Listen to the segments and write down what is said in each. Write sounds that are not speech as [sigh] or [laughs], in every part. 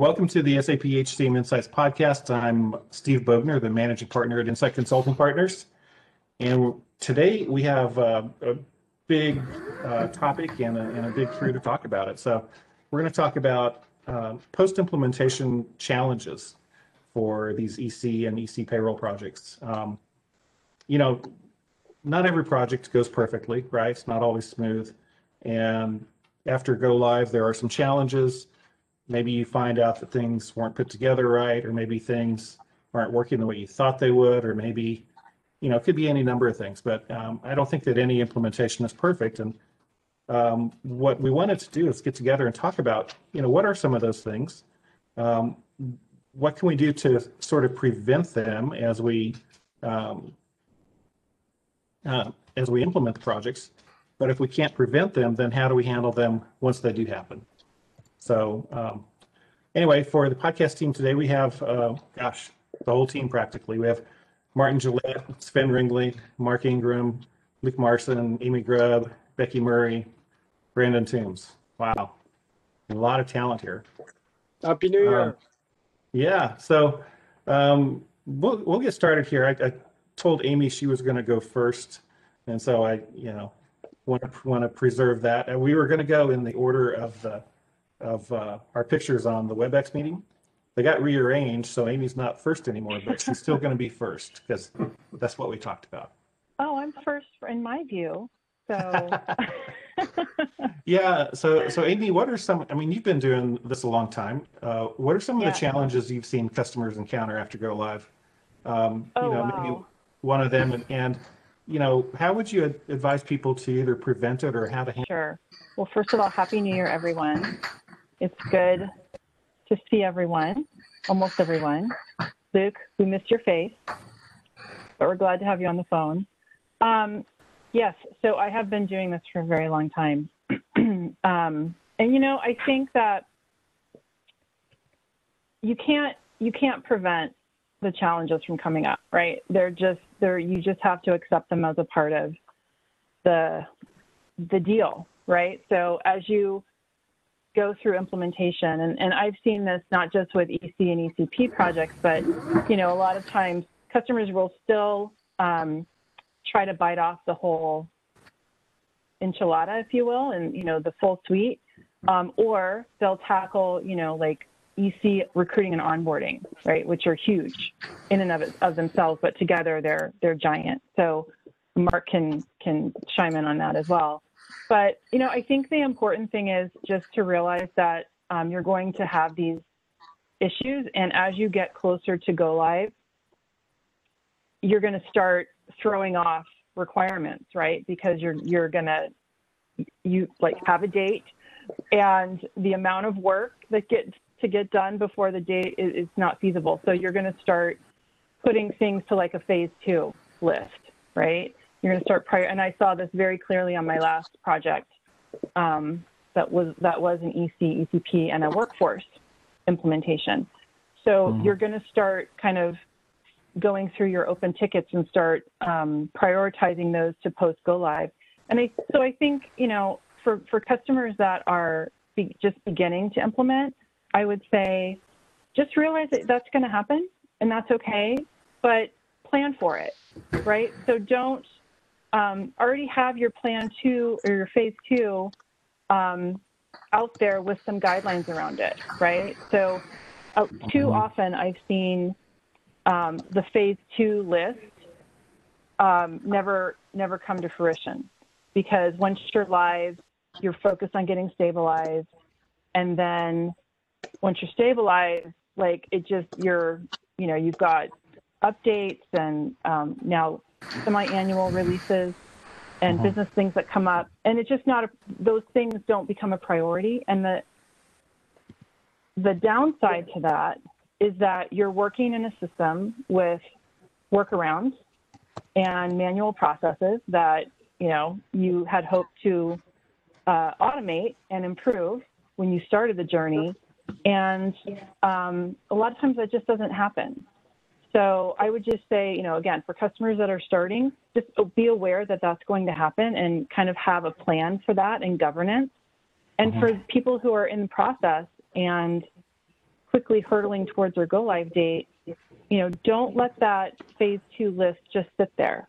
Welcome to the SAP HCM Insights podcast. I'm Steve Bogner, the managing partner at Insight Consulting Partners. And today we have uh, a big uh, topic and a, and a, big crew to talk about it. So we're going to talk about uh, post-implementation challenges for these EC and EC payroll projects. Um, you know, not every project goes perfectly, right? It's not always smooth. And after go live, there are some challenges maybe you find out that things weren't put together right, or maybe things aren't working the way you thought they would, or maybe, you know, it could be any number of things. But um, I don't think that any implementation is perfect. And um, what we wanted to do is get together and talk about, you know, what are some of those things? Um, what can we do to sort of prevent them as we um, uh, as we implement the projects? But if we can't prevent them, then how do we handle them once they do happen? So um, anyway, for the podcast team today, we have, uh, gosh, the whole team practically. We have Martin Gillet, Sven Ringling, Mark Ingram, Luke Marson, Amy Grubb, Becky Murray, Brandon Toombs. Wow, a lot of talent here. Happy New Year. Um, yeah, so um, we'll, we'll get started here. I, I told Amy she was going to go first, and so I, you know, want to want to preserve that. And we were going to go in the order of the of uh, our pictures on the WebEx meeting. They got rearranged, so Amy's not first anymore, but she's still going to be first because that's what we talked about. Oh, I'm first in my view. So. [laughs] yeah. So, so Amy, what are some? I mean, you've been doing this a long time. Uh, what are some of yeah. the challenges you've seen customers encounter after go live? Um, oh, you know, wow. maybe one of them, and, and you know, how would you advise people to either prevent it or how to handle? Sure. Well, first of all, happy New Year, everyone. It's good to see everyone, almost everyone. Luke, we missed your face, but we're glad to have you on the phone. Um, yes, so I have been doing this for a very long time. [clears throat] um, and you know, I think that you can't you can't prevent the challenges from coming up, right? They're just they're you just have to accept them as a part of the the deal, right? So as you go through implementation. And, and I've seen this not just with EC and ECP projects, but you know, a lot of times customers will still um, try to bite off the whole enchilada, if you will, and you know, the full suite, um, or they'll tackle, you know, like EC recruiting and onboarding, right, which are huge in and of, of themselves, but together they're they're giant. So Mark can can chime in on that as well. But, you know, I think the important thing is just to realize that um, you're going to have these issues. And as you get closer to go live, you're going to start throwing off requirements, right? Because you're, you're going to, you like have a date and the amount of work that gets to get done before the date is, is not feasible. So you're going to start putting things to like a phase two list, right? You're going to start prior. And I saw this very clearly on my last project um, that was that was an EC, ECP, and a workforce implementation. So mm-hmm. you're going to start kind of going through your open tickets and start um, prioritizing those to post go live. And I, so I think you know for for customers that are be, just beginning to implement, I would say just realize that that's going to happen and that's okay, but plan for it, right? So don't um, already have your plan two or your phase two um, out there with some guidelines around it, right? So, uh, too mm-hmm. often I've seen um, the phase two list um, never never come to fruition because once you're live, you're focused on getting stabilized, and then once you're stabilized, like it just you're you know you've got updates and um, now semi-annual releases and uh-huh. business things that come up. And it's just not a, those things don't become a priority. And the the downside to that is that you're working in a system with workarounds and manual processes that you know you had hoped to uh, automate and improve when you started the journey. And um, a lot of times that just doesn't happen so I would just say, you know, again, for customers that are starting, just be aware that that's going to happen and kind of have a plan for that and governance. And mm-hmm. for people who are in the process and quickly hurtling towards their go live date, you know, don't let that phase two list just sit there.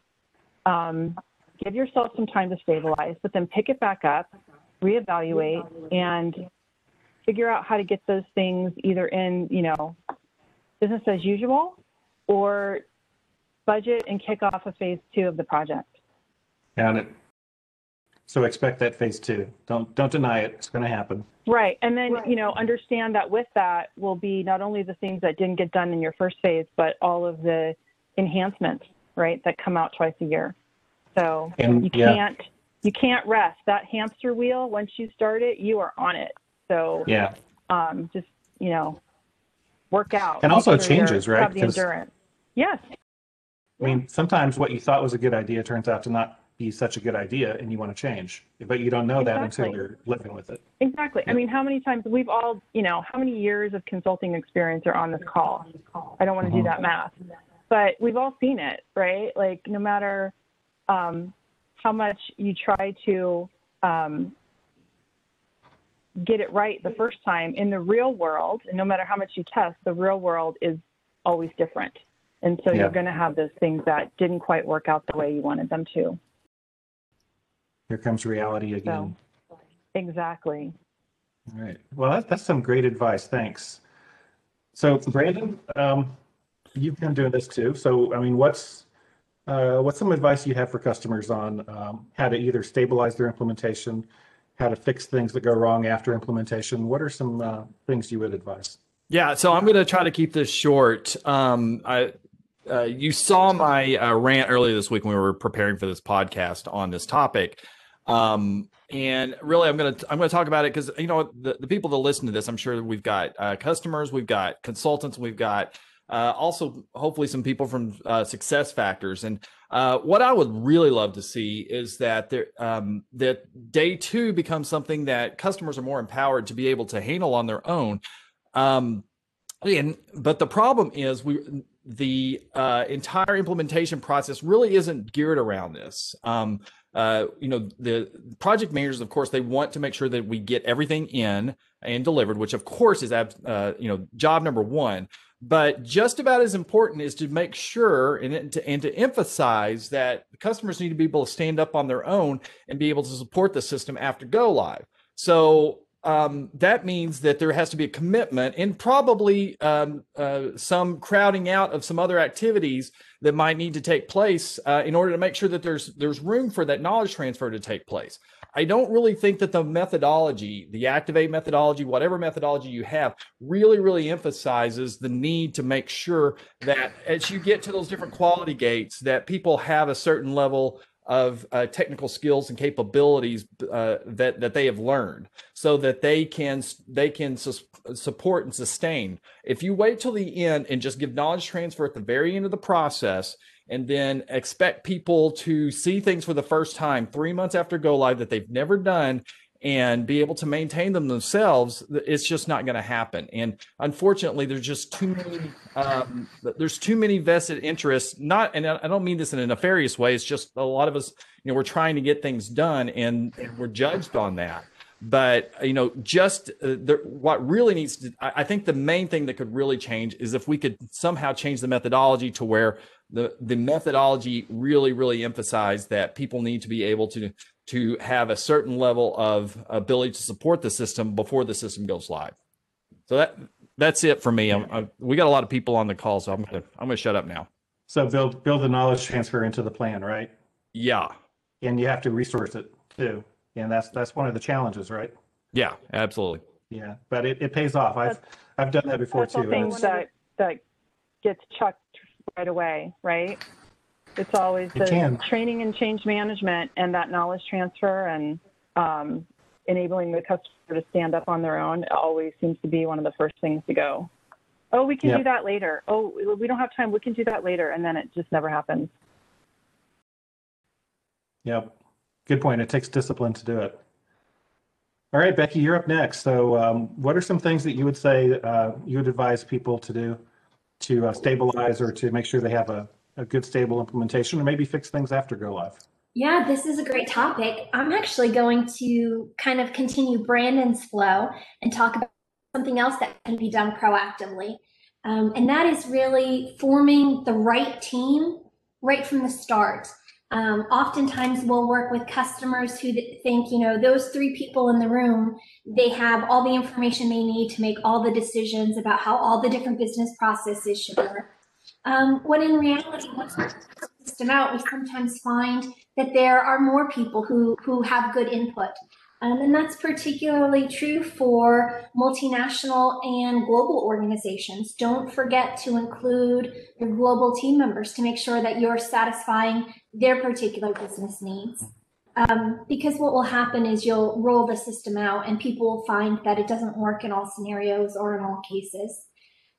Um, give yourself some time to stabilize, but then pick it back up, reevaluate, and figure out how to get those things either in, you know, business as usual or budget and kick off a phase two of the project. Got it. So expect that phase two. Don't don't deny it. It's going to happen. Right. And then, you know, understand that with that will be not only the things that didn't get done in your first phase, but all of the enhancements, right, that come out twice a year. So And, you yeah. can't you can't rest. That hamster wheel, once you start it, you are on it. So Yeah. um, just, you know, work out. And also sure changes, right? Have the endurance. Yes. I mean, sometimes what you thought was a good idea turns out to not be such a good idea, and you want to change, but you don't know that until you're living with it. Exactly. I mean, how many times we've all, you know, how many years of consulting experience are on this call? I don't want to Mhm. do that math, but we've all seen it, right? Like, no matter um, how much you try to um, get it right the first time, in the real world, and no matter how much you test, the real world is always different. And so Yeah. you're going to have those things that didn't quite work out the way you wanted them to. Here comes reality again. Exactly. All right. Well, that, that's some great advice. Thanks. So, Brandon, um, you've been doing this too. So, I mean, what's uh, what's some advice you have for customers on um, how to either stabilize their implementation, how to fix things that go wrong after implementation? What are some uh, things you would advise? Yeah, so I'm going to try to keep this short. Um, I, uh, you saw my uh, rant earlier this week when we were preparing for this podcast on this topic, um, and really, I'm going to I'm to talk about it because you know the, the people that listen to this, I'm sure we've got uh, customers, we've got consultants, we've got uh, also hopefully some people from uh, SuccessFactors, and uh, what I would really love to see is that there um, that day two becomes something that customers are more empowered to be able to handle on their own. Um, and but the problem is we the uh, entire implementation process really isn't geared around this. Um, uh, you know, the project managers, of course, they want to make sure that we get everything in and delivered, which of course is uh, you know job number one. But just about as important is to make sure and to, and to emphasize that customers need to be able to stand up on their own and be able to support the system after go live. So um, that means that there has to be a commitment and probably um, uh, some crowding out of some other activities that might need to take place uh, in order to make sure that there's there's room for that knowledge transfer to take place. I don't really think that the methodology, the Activate methodology, whatever methodology you have, really, really emphasizes the need to make sure that as you get to those different quality gates, that people have a certain level of uh, technical skills and capabilities uh, that that they have learned, so that they can they can sus- support and sustain. If you wait till the end and just give knowledge transfer at the very end of the process, and then expect people to see things for the first time three months after go live that they've never done and be able to maintain them themselves it's just not going to happen. And unfortunately there's just too many um, there's too many vested interests not and i don't mean this in a nefarious way it's just a lot of us you know we're trying to get things done and, and we're judged on that but you know just uh, there, what really needs to I, I think the main thing that could really change is if we could somehow change the methodology to where the the methodology really really emphasized that people need to be able to to have a certain level of ability to support the system before the system goes live so that that's it for me I, we got a lot of people on the call so i'm gonna i'm gonna shut up now So build build the knowledge transfer into the plan, right? yeah And you have to resource it too. And that's that's one of the challenges, right? yeah absolutely Yeah, but it, it pays off. I've I've done that before That's all too. things It's- that, that gets chucked right away, right? It's always It the can. training and change management and that knowledge transfer and um, enabling the customer to stand up on their own always seems to be one of the first things to go. Oh, we can Yep. do that later. Oh, we don't have time. We can do that later. And then it just never happens. Yep. Good point. It takes discipline to do it. All right, Becky, you're up next. So, um, what are some things that you would say uh, you would advise people to do to uh, stabilize or to make sure they have a, a good, stable implementation, or maybe fix things after go live? Yeah, this is a great topic. I'm actually going to kind of continue Brandon's flow and talk about something else that can be done proactively. Um, and that is really forming the right team right from the start. Um, oftentimes we'll work with customers who think, you know, those three people in the room, they have all the information they need to make all the decisions about how all the different business processes should work. Um, when in reality, once we system out, we sometimes find that there are more people who, who have good input. Um, and that's particularly true for multinational and global organizations. Don't forget to include your global team members to make sure that you're satisfying their particular business needs. Um, because what will happen is you'll roll the system out and people will find that it doesn't work in all scenarios or in all cases.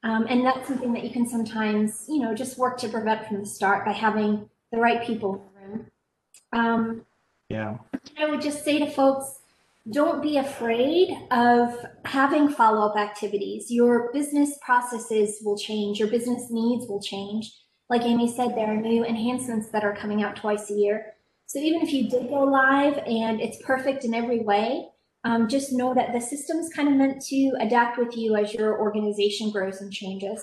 Um, and that's something that you can sometimes, you know, just work to prevent from the start by having the right people in the room. Um, Yeah. I would just say to folks, don't be afraid of having follow up activities. Your business processes will change, your business needs will change. Like Amy said, there are new enhancements that are coming out twice a year. So even if you did go live and it's perfect in every way, um, just know that the system is kind of meant to adapt with you as your organization grows and changes.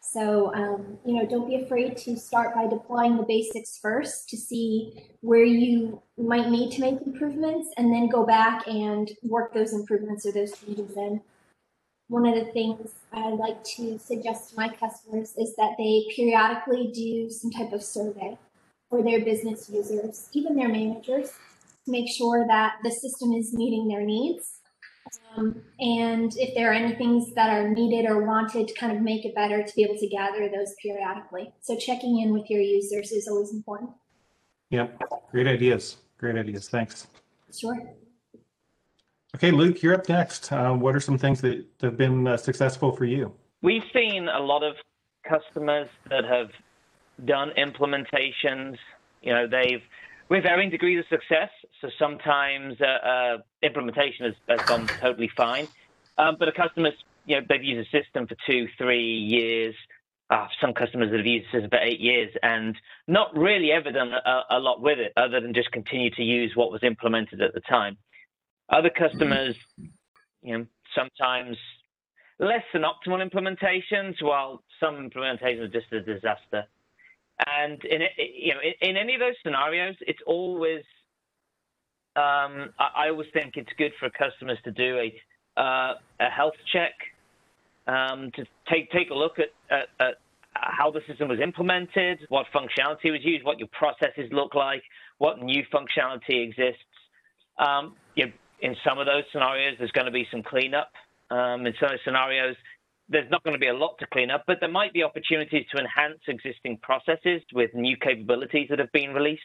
So, um, you know, don't be afraid to start by deploying the basics first to see where you might need to make improvements and then go back and work those improvements or those changes in. One of the things I like to suggest to my customers is that they periodically do some type of survey for their business users, even their managers, to make sure that the system is meeting their needs um, and if there are any things that are needed or wanted to kind of make it better, to be able to gather those periodically. So checking in with your users is always important. Yep. Great ideas. Great ideas. Thanks. Sure. Okay, Luke, you're up next. Uh, what are some things that have been uh, successful for you? We've seen a lot of customers that have done implementations. You know, they've with varying degrees of success. So sometimes uh, uh, implementation has, has, gone totally fine, um, but a customer's you know they've used a system for two, three years. Uh, some customers have used system for eight years and not really ever done a, a, lot with it, other than just continue to use what was implemented at the time. Other customers, you know, sometimes less than optimal implementations, while some implementations are just a disaster. And in you know, in, any of those scenarios, it's always um, I, I, always think it's good for customers to do a uh, a health check um, to take take a look at, at, at, how the system was implemented, what functionality was used, what your processes look like, what new functionality exists. Um, you know, in some of those scenarios, there's going to be some cleanup. Um, in some scenarios, there's not going to be a lot to clean up, but there might be opportunities to enhance existing processes with new capabilities that have been released.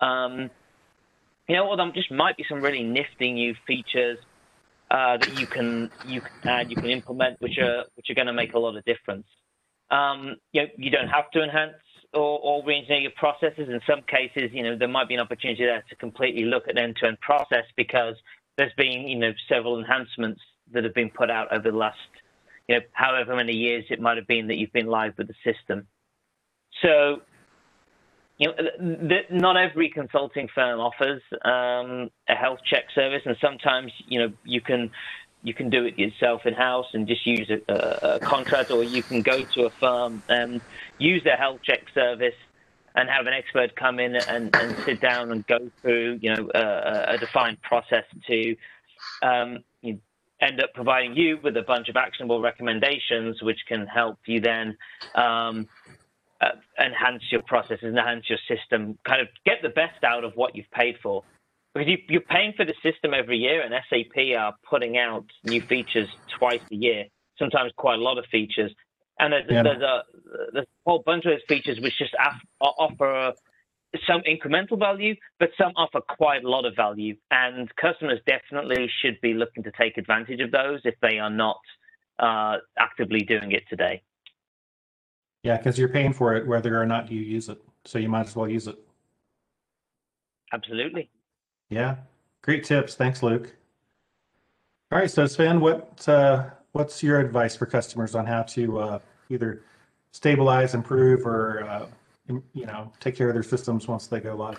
Um, you know, or there just might be some really nifty new features uh, that you can you can add, you can implement, which are which are going to make a lot of difference. Um, you know, you don't have to enhance or, or re-engineer your processes. In some cases, you know, there might be an opportunity there to completely look at end-to-end process because there's been you know several enhancements that have been put out over the last you know, however many years it might have been that you've been live with the system. So, you know, not every consulting firm offers um, a health check service, and sometimes, you know, you can you can do it yourself in house and just use a, a, a contract, or you can go to a firm and use their health check service and have an expert come in and, and sit down and go through, you know, a, a defined process to um, end up providing you with a bunch of actionable recommendations, which can help you then um, uh, enhance your processes, enhance your system, kind of get the best out of what you've paid for. Because you, are paying for the system every year, and SAP are putting out new features twice a year, sometimes quite a lot of features. And there's, yeah. there's a there's a whole bunch of those features which just offer some incremental value, but some offer quite a lot of value. And customers definitely should be looking to take advantage of those if they are not uh, actively doing it today. Yeah, because you're paying for it whether or not you use it. So you might as well use it. Absolutely. Yeah, great tips. Thanks, Luke. All right, so Sven, what uh, what's your advice for customers on how to uh, either stabilize, improve, or uh, you know, take care of their systems once they go live?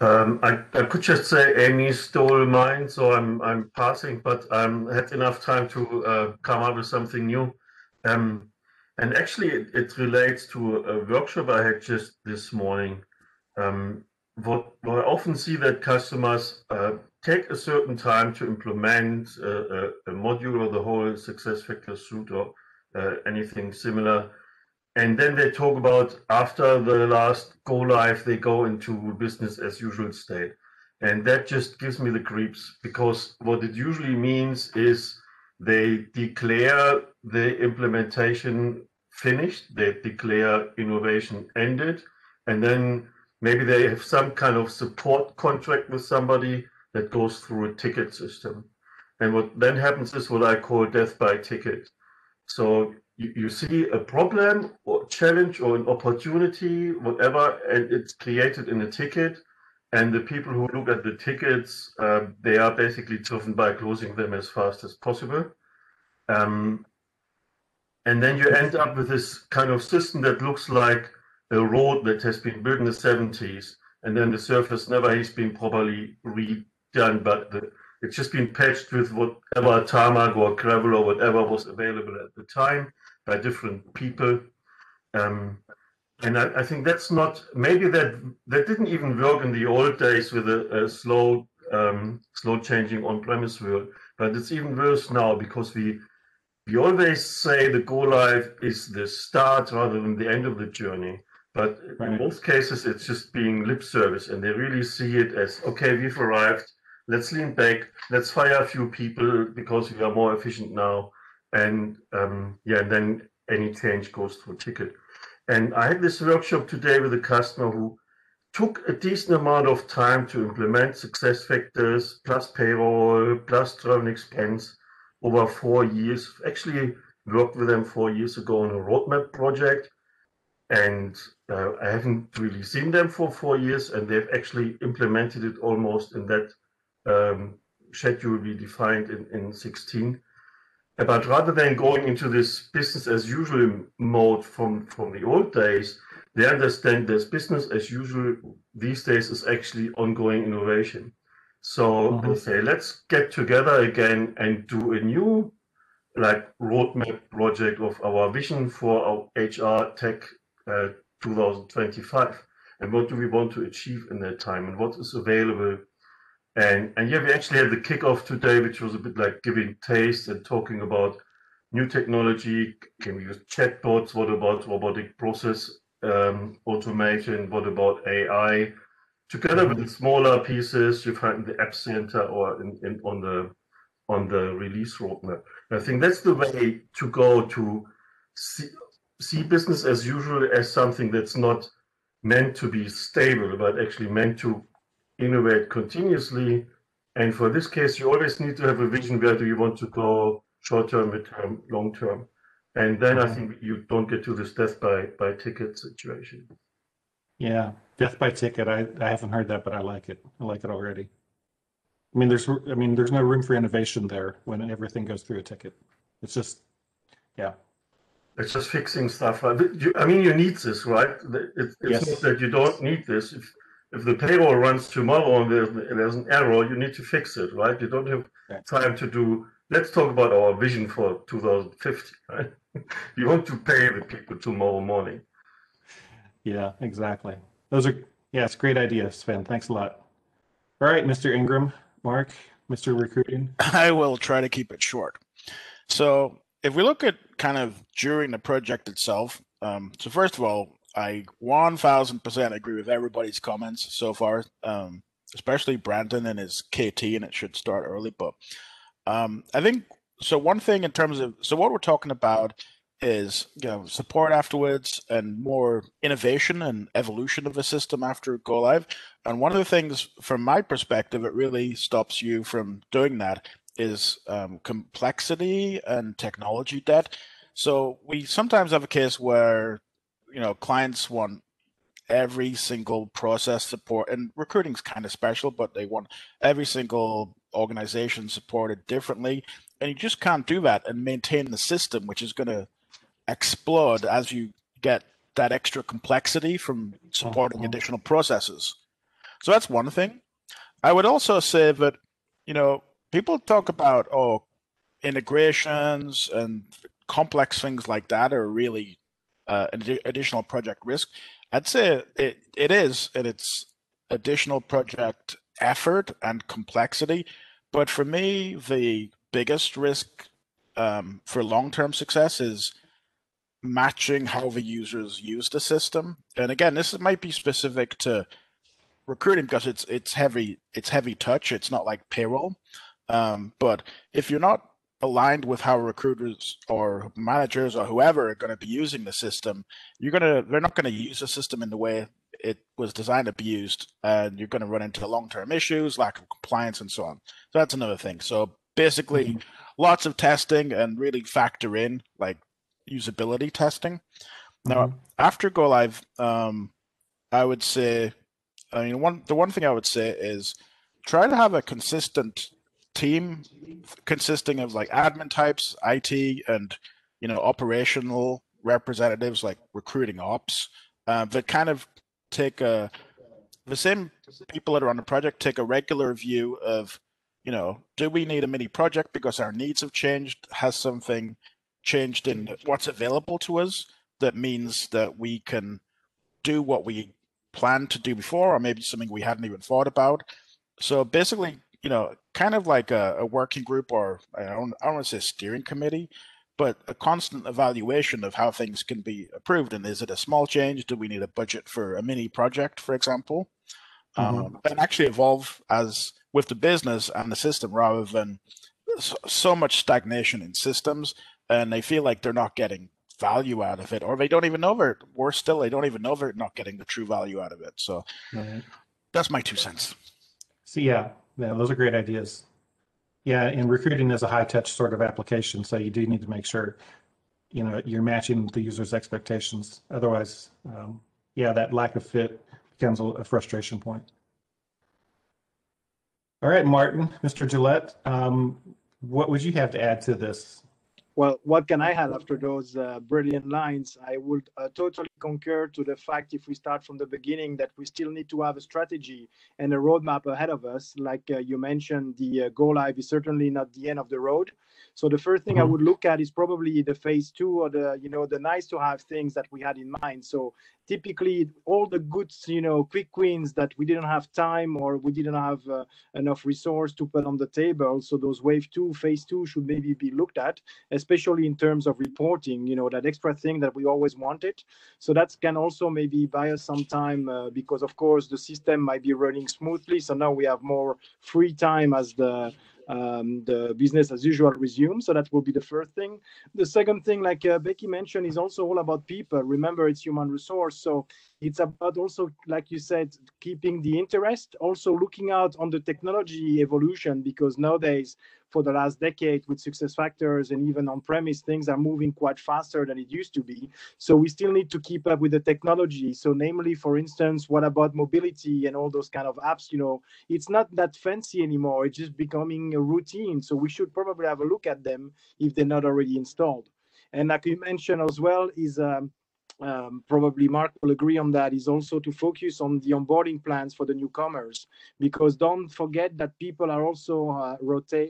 Um, I, I could just say Amy stole mine, so I'm I'm passing, but I um, had enough time to uh, come up with something new. Um, and actually, it, it, relates to a workshop I had just this morning. Um, what, what, I often see that customers uh, take a certain time to implement a, a, module or the whole SuccessFactors suite or uh, anything similar and then they talk about after the last go live, they go into business as usual state. And that just gives me the creeps because what it usually means is they declare the implementation finished, they declare innovation ended, and then maybe they have some kind of support contract with somebody that goes through a ticket system. And what then happens is what I call death by ticket. So you, you see a problem or challenge or an opportunity, whatever, and it's created in a ticket. And the people who look at the tickets, uh, they are basically driven by closing them as fast as possible. Um, and then you end up with this kind of system that looks like a road that has been built in the 70s, and then the surface never has been properly redone, but the, it's just been patched with whatever tarmac or gravel or whatever was available at the time by different people. Um, and I, I, think that's not maybe that that didn't even work in the old days with a, a slow um, slow changing on-premise world, but it's even worse now because we we always say the go live is the start rather than the end of the journey. But right. in most cases, it's just being lip service, and they really see it as okay, we've arrived. Let's lean back. Let's fire a few people because we are more efficient now and um, yeah, and then any change goes through ticket. And I had this workshop today with a customer who took a decent amount of time to implement SuccessFactors plus payroll plus travel expense over four years. Actually, worked with them four years ago on a roadmap project, and uh, I haven't really seen them for four years, and they've actually implemented it almost in that um, schedule we defined in, in 16. But rather than going into this business as usual mode from, from the old days, they understand this business as usual these days is actually ongoing innovation. So mm-hmm. they say, let's get together again and do a new like roadmap project of our vision for our HR tech uh, 2025. And what do we want to achieve in that time and what is available and, and yeah, we actually had the kickoff today, which was a bit like giving taste and talking about new technology. Can we use chatbots? What about robotic process um, automation? What about AI? Together with the smaller pieces you find in the app center or in, in on the on the release roadmap. I think that's the way to go to see, see business as usual as something that's not meant to be stable, but actually meant to innovate continuously. And for this case, you always need to have a vision where do you want to go short term, mid term, long term. And then I think you don't get to this death by, by ticket situation. Yeah, death by ticket. I, I haven't heard that, but I like it. I like it already. I mean, there's I mean, there's no room for innovation there when everything goes through a ticket. It's just, yeah. It's just fixing stuff. I mean, you need this, right? It's, yes. not that you don't need this. If, if the payroll runs tomorrow and there's, there's an error, you need to fix it, right? You don't have time to do. Let's talk about our vision for 2050, right? [laughs] you want to pay the people tomorrow morning. Yeah, exactly. Those are yeah, it's great idea, Sven. Thanks a lot. All right, Mr. Ingram, Mark, Mr. Recruiting. [laughs] I will try to keep it short. So if we look at kind of during the project itself, um, so first of all, I 1000% agree with everybody's comments so far, um, especially Brandon and his KT, and it should start early. But um, I think so. One thing in terms of so what we're talking about is you know support afterwards and more innovation and evolution of the system after go live. And one of the things, from my perspective, it really stops you from doing that is um, complexity and technology debt. So we sometimes have a case where you know clients want every single process support and recruiting's kind of special but they want every single organization supported differently and you just can't do that and maintain the system which is going to explode as you get that extra complexity from supporting uh-huh. additional processes So that's one thing. I would also say that, you know, people talk about, oh, integrations and complex things like that are really uh, additional project risk. I'd say it, it is, and it's additional project effort and complexity. But for me, the biggest risk um, for long-term success is matching how the users use the system. And again, this might be specific to recruiting because it's it's heavy it's heavy touch. It's not like payroll. Um, but if you're not aligned with how recruiters or managers or whoever are going to be using the system, you're gonna they're not going to use the system in the way it was designed to be used, and you're going to run into long-term issues, lack of compliance, and so on. So that's another thing. So basically, mm-hmm. lots of testing and really factor in like usability testing. Mm-hmm. Now, after go live, um, I would say, I mean, one the one thing I would say is try to have a consistent team consisting of like admin types, IT, and you know operational representatives like recruiting ops uh, that kind of take a the same people that are on the project take a regular view of you know do we need a mini project because our needs have changed? Has something changed in what's available to us that means that we can do what we planned to do before or maybe something we hadn't even thought about? So basically you know kind of like a, a working group or i don't, I don't want to say steering committee but a constant evaluation of how things can be approved and is it a small change do we need a budget for a mini project for example mm-hmm. um, and actually evolve as with the business and the system rather than so much stagnation in systems and they feel like they're not getting value out of it, or they don't even know they're worse still, they don't even know they're not getting the true value out of it. So right. that's my two cents. So yeah, yeah, those are great ideas. Yeah, and recruiting is a high touch sort of application, so you do need to make sure you know you're matching the user's expectations. Otherwise, um, yeah, that lack of fit becomes a frustration point. All right, Martin, Mr. Gillet, um, what would you have to add to this? Well, what can I add after those uh, brilliant lines? I would uh, totally concur to the fact if we start from the beginning that we still need to have a strategy and a roadmap ahead of us. Like uh, you mentioned, the uh, go live is certainly not the end of the road. So the first thing mm-hmm. I would look at is probably the phase two or the you know the nice to have things that we had in mind. So typically all the good you know quick wins that we didn't have time or we didn't have uh, enough resource to put on the table. So those wave two, phase two should maybe be looked at, especially in terms of reporting. You know that extra thing that we always wanted. So that can also maybe buy us some time uh, because of course the system might be running smoothly. So now we have more free time as the um, the business as usual resume. So that will be the first thing. The second thing, like uh, Becky mentioned, is also all about people. Remember, it's human resource. So it's about also, like you said, keeping the interest, also looking out on the technology evolution, because nowadays, for the last decade, with SuccessFactors and even on premise, things are moving quite faster than it used to be. So we still need to keep up with the technology. So, namely, for instance, what about mobility and all those kind of apps? You know, it's not that fancy anymore. It's just becoming a routine. So we should probably have a look at them if they're not already installed. And like you mentioned as well, is um, um, probably Mark will agree on that, is also to focus on the onboarding plans for the newcomers. Because don't forget that people are also uh,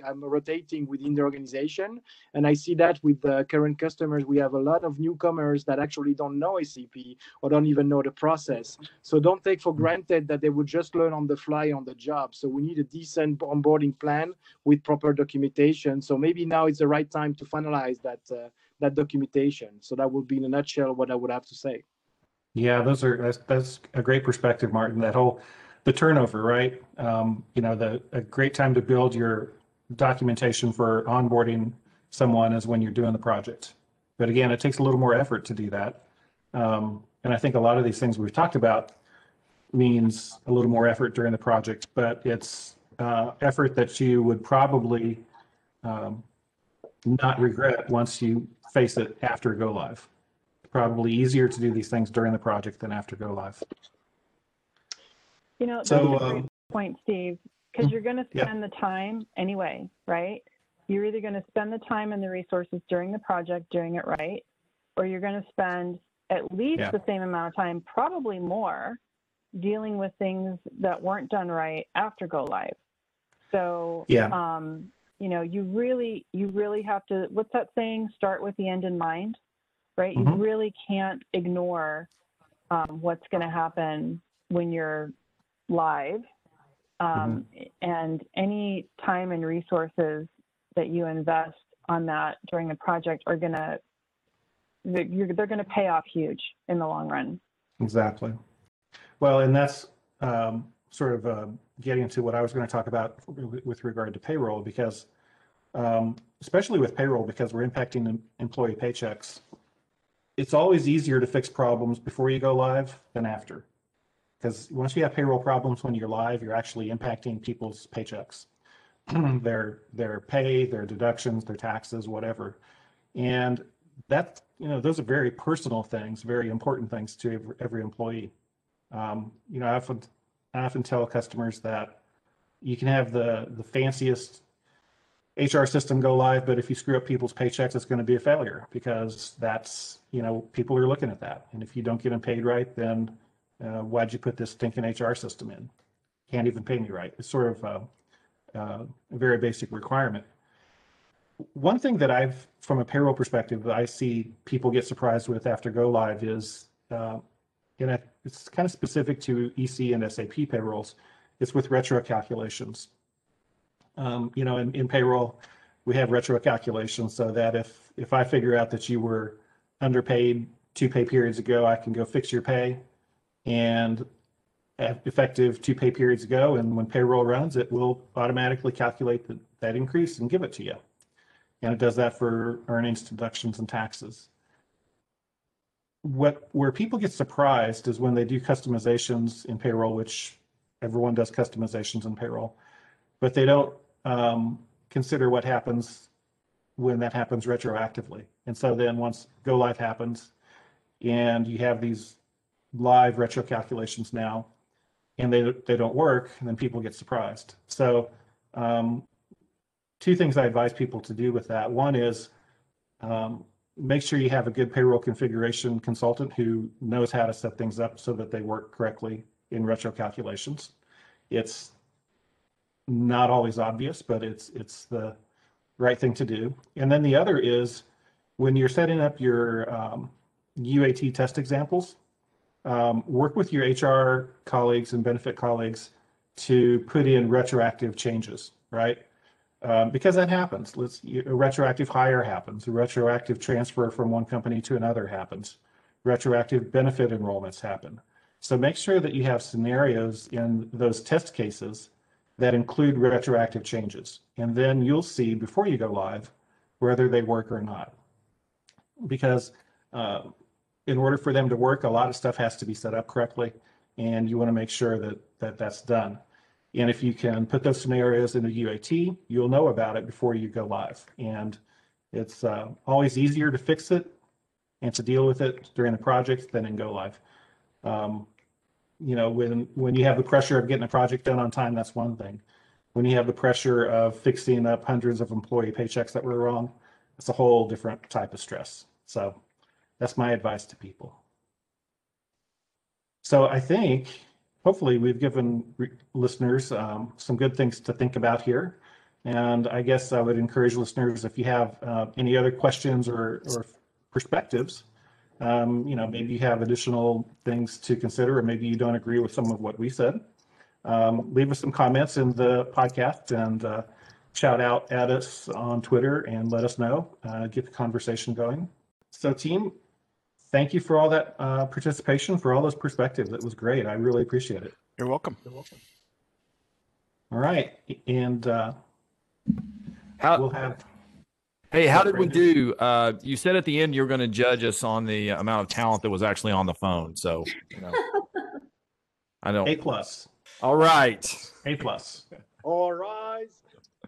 um, rotating within the organization. And I see that with the current customers, we have a lot of newcomers that actually don't know SAP or don't even know the process. So don't take for granted that they would just learn on the fly on the job. So we need a decent onboarding plan with proper documentation. So maybe now it's the right time to finalize that. Uh, that documentation. So that would be in a nutshell what I would have to say. Yeah, those are that's that's a great perspective, Martin. That whole the turnover, right? Um, you know, the a great time to build your documentation for onboarding someone is when you're doing the project. But again, it takes a little more effort to do that. Um, and I think a lot of these things we've talked about means a little more effort during the project, but it's uh, effort that you would probably um, not regret once you face it after go live. Probably easier to do these things during the project than after go live. You know, that's so, a great um, point, Steve, because you're going to spend yeah. the time anyway, right? You're either going to spend the time and the resources during the project doing it right, or you're going to spend at least yeah. the same amount of time, probably more, dealing with things that weren't done right after go live. So, Yeah. um, you know, you really, you really have to, what's that saying? Start with the end in mind, right? You Mhm. really can't ignore um, what's going to happen when you're live. Um, And any time and resources that you invest on that during a project are going to, they're, they're going to pay off huge in the long run. Exactly. Well, and that's um, sort of uh, getting to what I was going to talk about with regard to payroll, because um, especially with payroll, because we're impacting employee paychecks, it's always easier to fix problems before you go live than after. Because once you have payroll problems when you're live, you're actually impacting people's paychecks, [clears throat] their their pay, their deductions, their taxes, whatever. And that you know those are very personal things, very important things to every, every employee. Um, you know, I often I often tell customers that you can have the the fanciest HR system go live, but if you screw up people's paychecks, it's going to be a failure because that's you know people are looking at that, and if you don't get them paid right, then uh, why'd you put this stinking HR system in? Can't even pay me right. It's sort of a, a very basic requirement one thing that I've, from a payroll perspective, I see people get surprised with after go live is, uh, and it- it's kind of specific to EC and SAP payrolls. It's with retro calculations. Um, you know, in, in payroll, we have retro calculations so that if if I figure out that you were underpaid two pay periods ago, I can go fix your pay, and effective two pay periods ago, and when payroll runs, it will automatically calculate the, that increase and give it to you and it does that for earnings, deductions, and taxes. What where people get surprised is when they do customizations in payroll, which everyone does customizations in payroll, but they don't um, consider what happens when that happens retroactively. And so then once go live happens, and you have these live retro calculations now, and they they don't work, and then people get surprised. So um, two things I advise people to do with that. One is um, make sure you have a good payroll configuration consultant who knows how to set things up so that they work correctly in retro calculations. It's not always obvious, but it's it's the right thing to do. And then the other is when you're setting up your um, UAT test examples, um, work with your HR colleagues and benefit colleagues to put in retroactive changes, right? Um, because that happens. Let's a retroactive hire happens. A retroactive transfer from one company to another happens. Retroactive benefit enrollments happen. So make sure that you have scenarios in those test cases that include retroactive changes, and then you'll see before you go live whether they work or not. Because uh, in order for them to work, a lot of stuff has to be set up correctly, and you want to make sure that that that's done. And if you can put those scenarios in the UAT, you'll know about it before you go live. And it's uh, always easier to fix it and to deal with it during the project than in go live. Um, you know, when when you have the pressure of getting a project done on time, that's one thing. When you have the pressure of fixing up hundreds of employee paychecks that were wrong, it's a whole different type of stress. So that's my advice to people. So I think hopefully we've given listeners um, some good things to think about here. And I guess I would encourage listeners if you have uh, any other questions or, or perspectives, um, you know, maybe you have additional things to consider, or maybe you don't agree with some of what we said. Um, leave us some comments in the podcast and uh, shout out at us on Twitter and let us know, uh, get the conversation going. So, team, thank you for all that uh, participation, for all those perspectives. It was great. I really appreciate it. You're welcome. You're welcome. All right, and uh, How, we'll have. Hey, how did we do? Uh, you said at the end you were going to judge us on the amount of talent that was actually on the phone. So, you know, I A don't. plus, All right. A plus, All rise.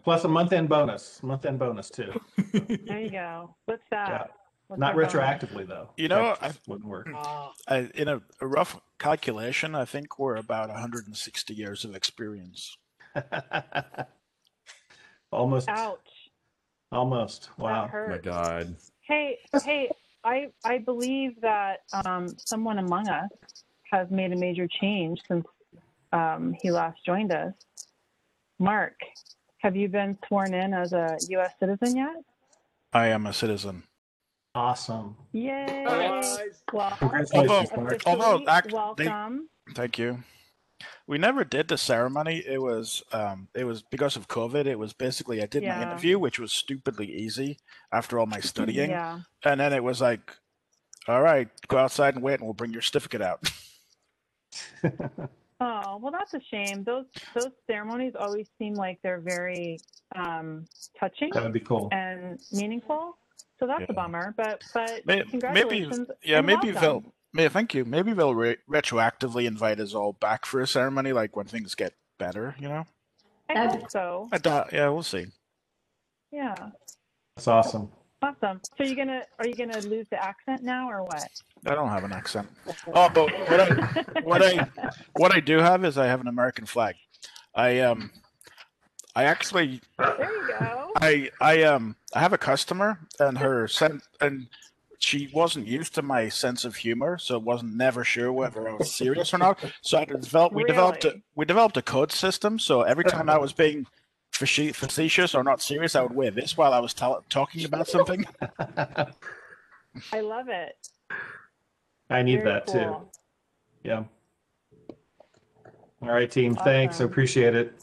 plus a month end bonus, month end bonus too. [laughs] There you go. What's that? What's Not that called? retroactively though. You know, That just wouldn't work. Ah, I, in a, a rough calculation, I think we're about 160 years of experience. [laughs] Almost, Ouch. almost. Wow. Oh my. God. Hey, hey, I I believe that um, someone among us has made a major change since um, he last joined us. Mark, have you been sworn in as a U.S. citizen yet? I am a citizen. Awesome. Yay! Nice. Well, Congratulations, Although- Mark. although officially act- they- welcome. Thank you. We never did the ceremony. It was um it was because of COVID. It was basically I did my interview, which was stupidly easy after all my studying. Yeah. And then it was like, all right, go outside and wait and we'll bring your certificate out. [laughs] Oh well, that's a shame. Those those ceremonies always seem like they're very um, touching That would be cool. and meaningful. So that's Yeah. a bummer. But but May- maybe congratulations. yeah, maybe welcome. they'll yeah, thank you. Maybe they'll re- retroactively invite us all back for a ceremony like when things get better, you know? I hope so. I doubt yeah, we'll see. Yeah. That's awesome. Awesome. So you're gonna are you gonna lose the accent now or what? I don't have an accent. Oh, but what I what I [laughs] what I do have is I have an American flag. I um I actually There you go. I I um I have a customer and her sen- and she wasn't used to my sense of humor, so wasn't never sure whether I was serious or not. So I developed we developed a, we developed a code system. So every uh-huh. time I was being facetious or not serious, I would wear this while I was tell- talking about something. [laughs] I love it. I need Very that too. Yeah. All right, team. Thanks. I appreciate it.